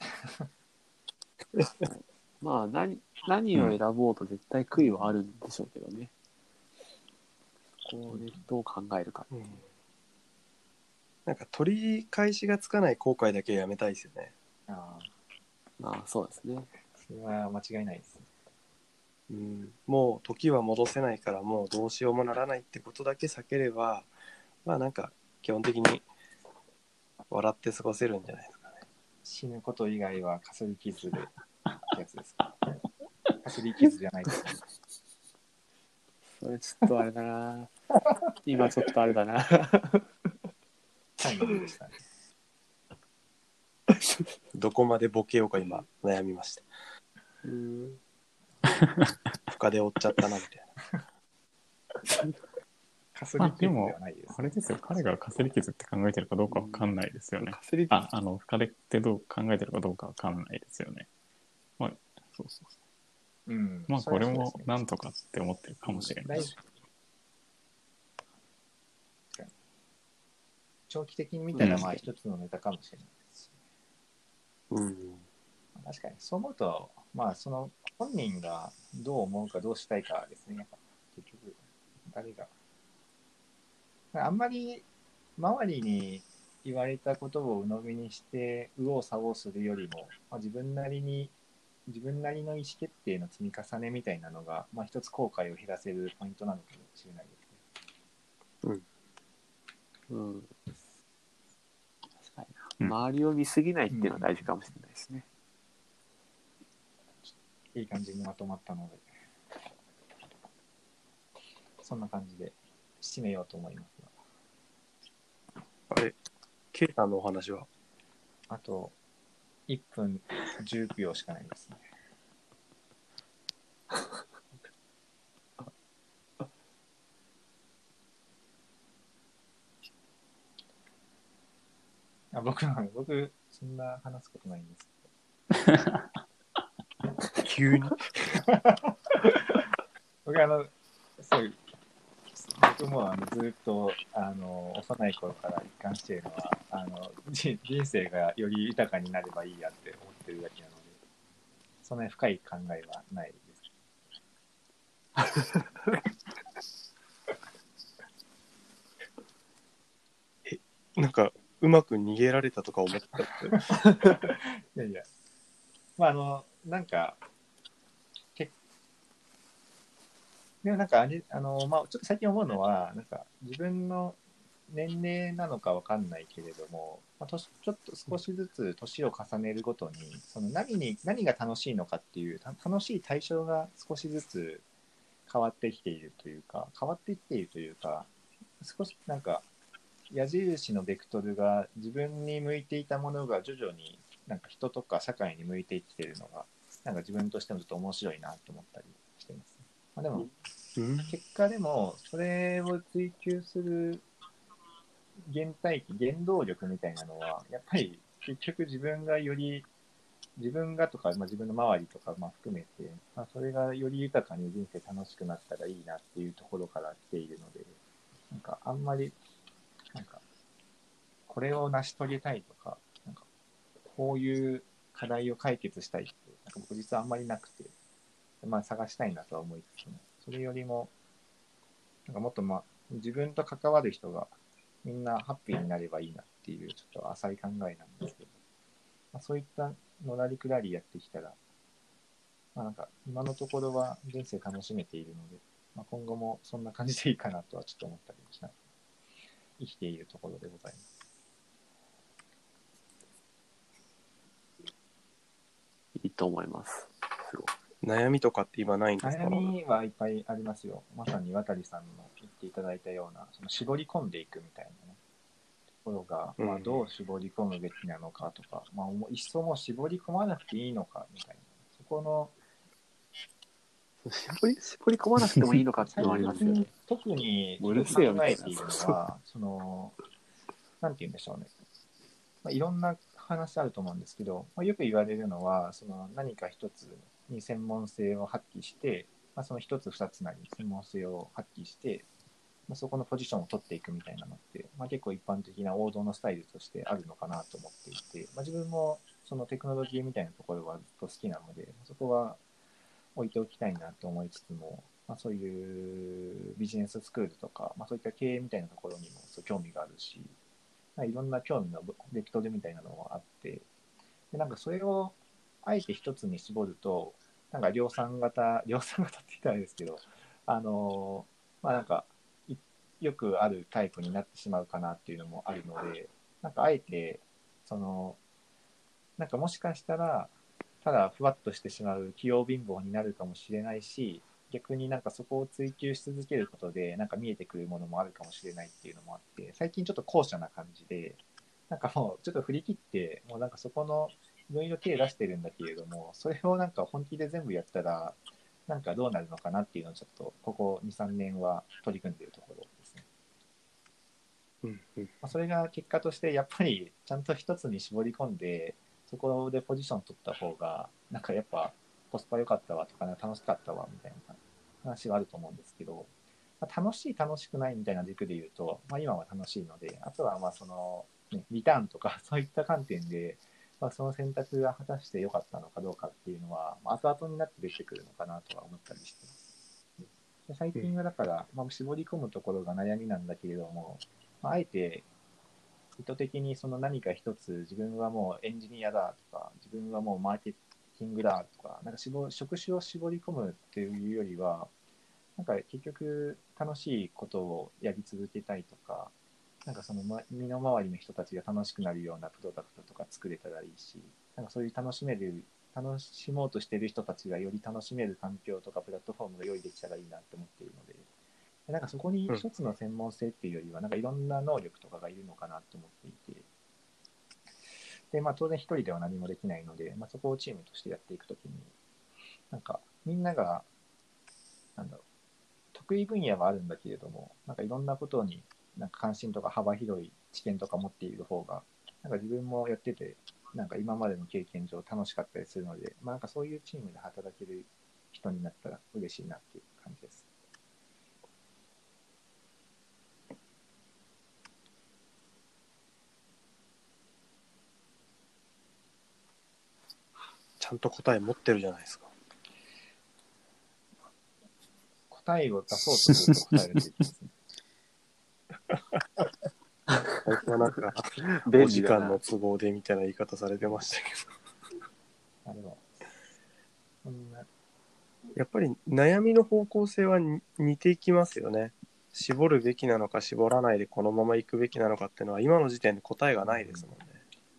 まあ、何、何を選ぼうと絶対悔いはあるんでしょうけどね。そこでどう考えるか。うんなんか取り返しがつかない後悔だけやめたいですよね。ああ、まあ、そうですね。それは間違いないですね。うん、もう時は戻せないからもうどうしようもならないってことだけ避ければまあなんか基本的に笑って過ごせるんじゃないですかね。死ぬこと以外はかすり傷でやつですか。かすり傷じゃないですね。それちょっとあれだな。今ちょっとあれだな。最後でした？ね。どこまでボケようか今悩みました。うん。深で折っちゃったなみたいな。かすり傷ではないです。あれですよ。彼がかすり傷って考えてるかどうかわかんないですよね。かすりあ、あの、深手ってどう考えてるかどうかわかんないですよね。まあ、そうそうそう。うん。まあ、これもなんとかって思ってるかもしれないし。長期的に見たら、まあ一つのネタかもしれないです。うん。まあ確かに、そう思うと、まあその本人がどう思うかどうしたいかですね。結局、誰が。あんまり周りに言われたことを鵜呑みにして、右往左往するよりも、まあ、自分なりに、自分なりの意思決定の積み重ねみたいなのが、まあ一つ後悔を減らせるポイントなのかもしれないですね。うん。確かにうんな。周りを見すぎないっていうのは大事かもしれないですね。いい感じにまとまったので、そんな感じで締めようと思いますが、あれ、ケイさんのお話は？あと1分10秒しかないですね。あ僕は、僕、そんな話すことないんです 急に。僕あの、そういう、僕もあのずっとあの幼い頃から一貫しているのはあの人人生がより豊かになればいいやって思ってるだけなのでそんなに深い考えはないです。なんか、うまく逃げられたとか思ったって？いやいや、まああのなんかけでもなんかあれあのまあちょっと最近思うのはなんか自分の年齢なのかわかんないけれども、まあ、ちょっと少しずつ年を重ねるごとにその何に何が楽しいのかっていう楽しい対象が少しずつ変わってきているというか変わってきているというか少しなんか矢印のベクトルが自分に向いていたものが徐々になんか人とか社会に向いてきてるのがなんか自分としてもちょっと面白いなと思ったりまあ、でもうん。結果でもそれを追求する原体原動力みたいなのはやっぱり結局自分がより自分がとか、まあ、自分の周りとかまあ含めて、まあ、それがより豊かに人生楽しくなったらいいなっていうところから来ているのでなんかあんまりなんかこれを成し遂げたいとかなんかこういう課題を解決したいってなんか僕実はあんまりなくて、まあ、探したいなとは思いつつもそれよりもなんかもっとまあ自分と関わる人がみんなハッピーになればいいなっていうちょっと浅い考えなんですけど、まあ、そういったのらりくらりやってきたら、まあ、なんか今のところは人生楽しめているので、まあ、今後もそんな感じでいいかなとはちょっと思ったりもしな生きているところでございます。いいと思います。悩みとかって今ないんですか？悩みはいっぱいありますよ。まさに渡さんの言っていただいたような、その絞り込んでいくみたいなね、ところが、まあ、うんどう絞り込むべきなのかとか、まあ、もういっそもう絞り込まなくていいのかみたいな、そこの絞り、絞り込まなくてもいいのかっていうのはありますよね。特にうるせえよみたいな考えているのは、その、なんて言うんでしょうね。まあ、いろんな話あると思うんですけど、まあ、よく言われるのは、その何か一つに専門性を発揮して、まあ、その一つ二つなり専門性を発揮して、まあ、そこのポジションを取っていくみたいなのって、まあ、結構一般的な王道のスタイルとしてあるのかなと思っていて、まあ、自分もそのテクノロジーみたいなところはずっと好きなので、そこは置いておきたいなと思いつつも、まあ、そういうビジネススクールとか、まあ、そういった経営みたいなところにもそう興味があるし、まあ、いろんな興味のベクトルみたいなのがあって、でなんかそれをあえて一つに絞ると、なんか量産型、量産型って言ったらあれですけど、あのまあなんかよくあるタイプになってしまうかなっていうのもあるので、なんかあえて、その、なんかもしかしたら、ただふわっとしてしまう器用貧乏になるかもしれないし、逆になんかそこを追求し続けることで、なんか見えてくるものもあるかもしれないっていうのもあって、最近ちょっと後者な感じで、なんかもうちょっと振り切って、もうなんかそこのいろいろ手出してるんだけれども、それをなんか本気で全部やったら、なんかどうなるのかなっていうのをちょっとここ2、3年は取り組んでいるところですね。うんうんまあ、それが結果としてやっぱりちゃんと一つに絞り込んでそこでポジション取った方がなんかやっぱコスパ良かったわとか、ね、楽しかったわみたいな話はあると思うんですけど、まあ、楽しい楽しくないみたいな軸で言うと、まあ、今は楽しいのであとはまあその、ね、リターンとかそういった観点で、まあ、その選択が果たして良かったのかどうかっていうのは、まあ、後々になって出てくるのかなとは思ったりしてます。で最近はだから、まあ、絞り込むところが悩みなんだけれども、まあ、あえて意図的にその何か一つ自分はもうエンジニアだとか自分はもうマーケティングだとかなんか絞職種を絞り込むっていうよりはなんか結局楽しいことをやり続けたいとかなんかそのま身の回りの人たちが楽しくなるようなプロダクトとか作れたらいいしなんかそういう楽しめる楽しもうとしてる人たちがより楽しめる環境とかプラットフォームが用意できたらいいなって思っているのででなんかそこに一つの専門性っていうよりは、なんかいろんな能力とかがいるのかなと思っていて、で、まあ当然一人では何もできないので、まあそこをチームとしてやっていくときに、なんかみんなが、なんだろう、得意分野はあるんだけれども、なんかいろんなことになんか関心とか幅広い知見とか持っている方が、なんか自分もやってて、なんか今までの経験上楽しかったりするので、まあ、なんかそういうチームで働ける人になったら嬉しいなっていう感じです。ちゃんと答え持ってるじゃないですか。答えを出そうとすると答えができますね。最初はなんか、便お時間の都合でみたいな言い方されてましたけあでも、そん。な、ど、やっぱり悩みの方向性はに似ていきますよね。絞るべきなのか絞らないでこのまま行くべきなのかっていうのは今の時点で答えがないですもんね。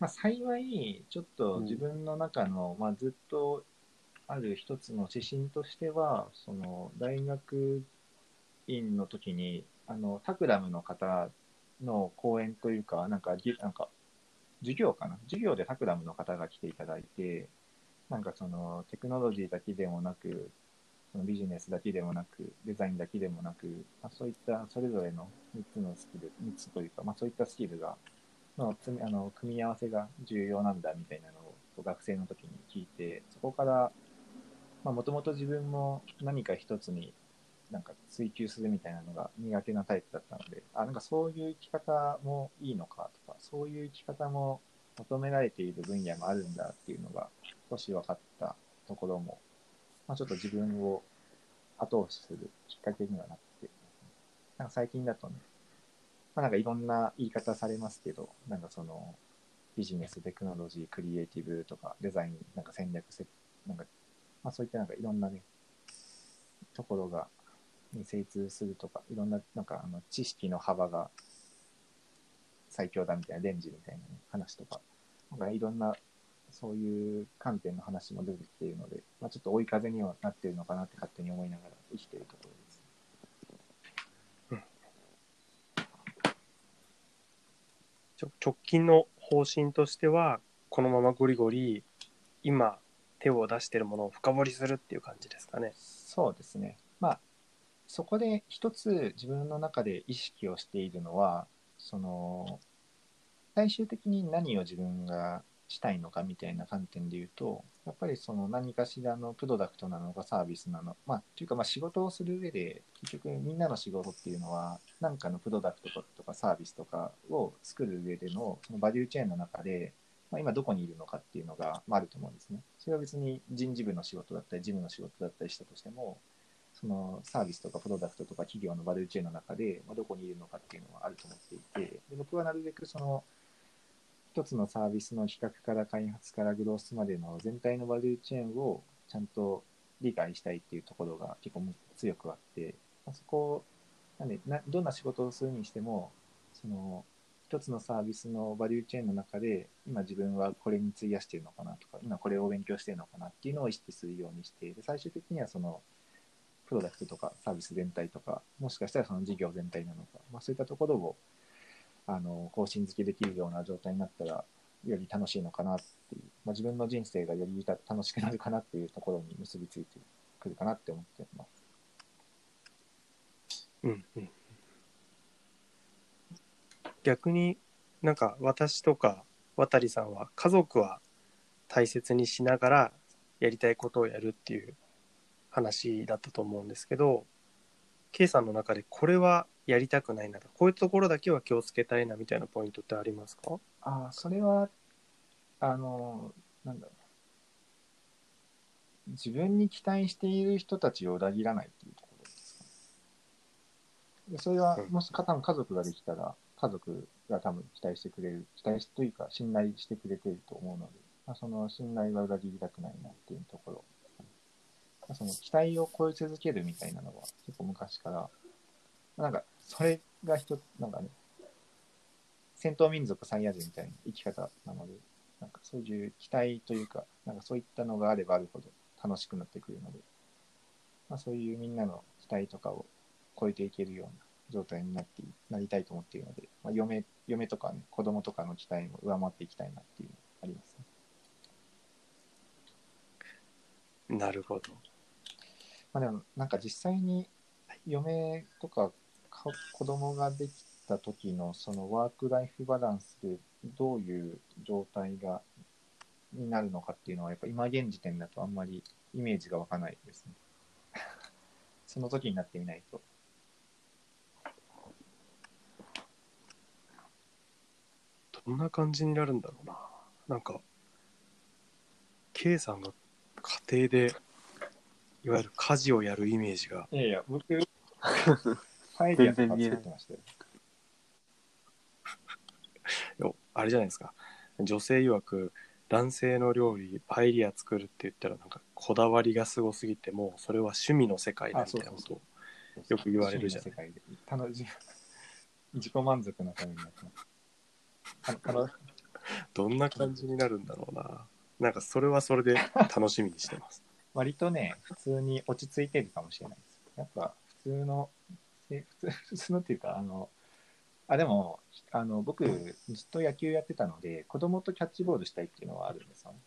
まあ、幸い、ちょっと自分の中の、まあ、ずっとある一つの指針としては、その大学院の時に、あのタクラムの方の講演というか、なんか、なんか授業かな、授業でタクラムの方が来ていただいて、なんかそのテクノロジーだけでもなく、そのビジネスだけでもなく、デザインだけでもなく、まあ、そういったそれぞれの3つのスキル、3つというか、まあ、そういったスキルがのつあの組み合わせが重要なんだみたいなのを学生の時に聞いて、そこから、まあもともと自分も何か一つになんか追求するみたいなのが苦手なタイプだったので、あ、なんかそういう生き方もいいのかとか、そういう生き方も求められている分野もあるんだっていうのが少し分かったところも、まあ、ちょっと自分を後押しするきっかけにはなって、なんか最近だとね、まあ、なんかいろんな言い方されますけど、なんかそのビジネス、テクノロジー、クリエイティブとかデザイン、なんか戦略せ、なんか、まあ、そういったなんかいろんなね、ところが、に精通するとか、いろんななんかあの知識の幅が最強だみたいな、レンジみたいな、ね、話とか、なんかいろんなそういう観点の話も出てきているので、まあ、ちょっと追い風にはなっているのかなって勝手に思いながら生きているところです。ちょ直近の方針としてはこのままゴリゴリ今手を出してるものを深掘りするっていう感じですかね。そうですね。まあ、そこで一つ自分の中で意識をしているのは、その、最終的に何を自分がしたいのかみたいな観点で言うと、やっぱりその何かしらのプロダクトなのかサービスなの、まあ、というかまあ仕事をする上で、結局みんなの仕事っていうのは、何かのプロダクトとかサービスとかを作る上での、そのバリューチェーンの中で、まあ、今どこにいるのかっていうのが、まあ、あると思うんですね。それは別に人事部の仕事だったり、事務の仕事だったりしたとしても、そのサービスとかプロダクトとか企業のバリューチェーンの中で、ま、どこにいるのかっていうのはあると思っていて、で僕はなるべくその一つのサービスの企画から開発からグロースまでの全体のバリューチェーンをちゃんと理解したいっていうところが結構強くあって、まあ、そこなんでなどんな仕事をするにしてもその一つのサービスのバリューチェーンの中で今自分はこれに費やしてるのかなとか今これを勉強してるのかなっていうのを意識するようにしてで最終的にはそのプロダクトとかサービス全体とかもしかしたらその事業全体なのか、まあ、そういったところをあの更新付けできるような状態になったらより楽しいのかなっていう、まあ、自分の人生がより楽しくなるかなっていうところに結びついてくるかなって思ってます。うんうん、逆になんか私とか渡さんは家族は大切にしながらやりたいことをやるっていう話だったと思うんですけど K さんの中でこれはやりたくないなとこういうところだけは気をつけたいなみたいなポイントってありますか？ああ、それは、あの、なんだろう。自分に期待している人たちを裏切らないっていうところですかね。でそれはうん、もし、多分家族ができたら、家族が多分期待してくれる、期待しというか、信頼してくれてると思うので、まあ、その信頼は裏切りたくないなっていうところその期待を超え続けるみたいなのは、結構昔から、なんか、それが一つ、なんかね、戦闘民族サイヤ人みたいな生き方なので、なんかそういう期待というか、なんかそういったのがあればあるほど楽しくなってくるので、まあ、そういうみんなの期待とかを超えていけるような状態になってなりたいと思っているので、まあ、嫁嫁とかね、子供とかの期待も上回っていきたいなっていうのがありますね。なるほど。まあ、でもなんか実際に嫁とかか子供ができた時のそのワークライフバランスでどういう状態がになるのかっていうのはやっぱ今現時点だとあんまりイメージが湧かないですね。その時になってみないと。どんな感じになるんだろうな。なんか、K さんが家庭で、いわゆる家事をやるイメージが、いやいや、僕、パエリアとか作ってましたよ。よあれじゃないですか。女性曰く、男性の料理、パエリア作るって言ったら、なんか、こだわりがすごすぎて、もう、それは趣味の世界だみたいなことをよく言われるじゃないで楽し自己満足のためにやってます。どんな感じになるんだろうな。なんか、それはそれで楽しみにしてます。割とね、普通に落ち着いてるかもしれないです。やっぱ普通の、え普通 普通のっていうか、あの、あ、でも、あの、僕、ずっと野球やってたので、子供とキャッチボールしたいっていうのはあるんですよね。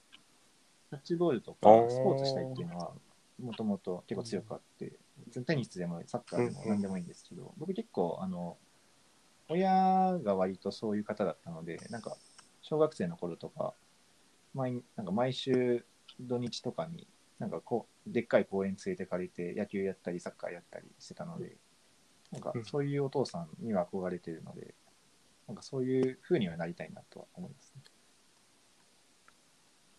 キャッチボールとか、スポーツしたいっていうのは、もともと結構強くあって、テニスでもサッカーでも何でもいいんですけど、僕結構、あの、親が割とそういう方だったので、なんか、小学生の頃とか、毎なんか毎週土日とかに、なんかこう、でっかい公園連れて借りて野球やったりサッカーやったりしてたので、なんかうんそういうお父さんには憧れてるので、なんかそういう風にはなりたいなとは思いますね。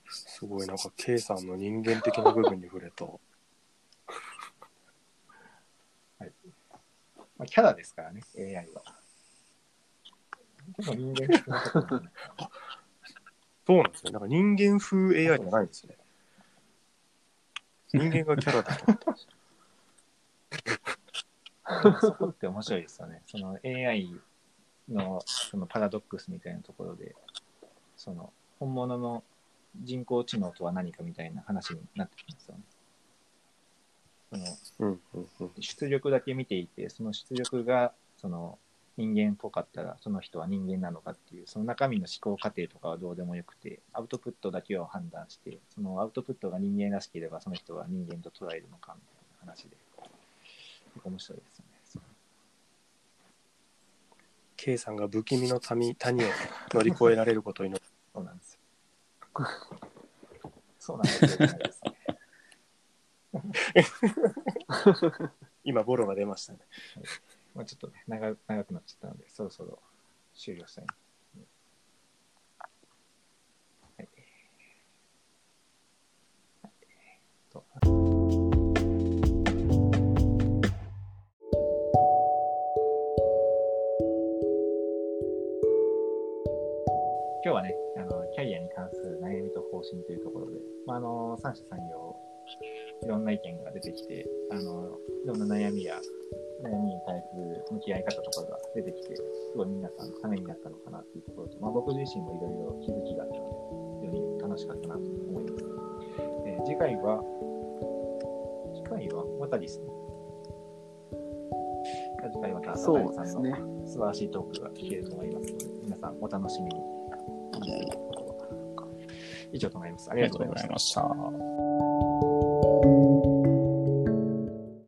すごい、なんか、K さんの人間的な部分に触れた。まあ、キャラですからね、AI は。人間的なところもねそうなんですよ。なんか人間風 AI じゃないんですね。人間がキャラだと思ってました。そこって面白いですよね。その AI のそのパラドックスみたいなところで、その本物の人工知能とは何かみたいな話になってきますよね。その。出力だけ見ていて、その出力がその人間っぽかったら、その人は人間なのかっていう、その中身の思考過程とかはどうでもよくて、アウトプットだけを判断して、そのアウトプットが人間らしければ、その人は人間と捉えるのかみたいな話で、面白いですよね。K さんが不気味の谷谷を乗り越えられることを祈る。そうなんですよ。そうなんですよ。ね 今、ボロが出ましたね。まあちょっとね長、長くなっちゃったので、そろそろ終了したい。今日はね、あの、キャリアに関する悩みと方針というところで、まあ、あの、三者三様、いろんな意見が出てきて、あの、いろんな悩みや悩みに対する向き合い方とかが出てきて、すごい皆さんためになったのかなっていうところと、まあ、僕自身もいろいろ気づきがあったので、非常に楽しかったなと思います。えー次回は、次回はまたですね。次回またそう渡さんのですね。素晴らしいトークが聞けると思いますので、皆さんお楽しみに。以上となります。ありがとうござい。ました。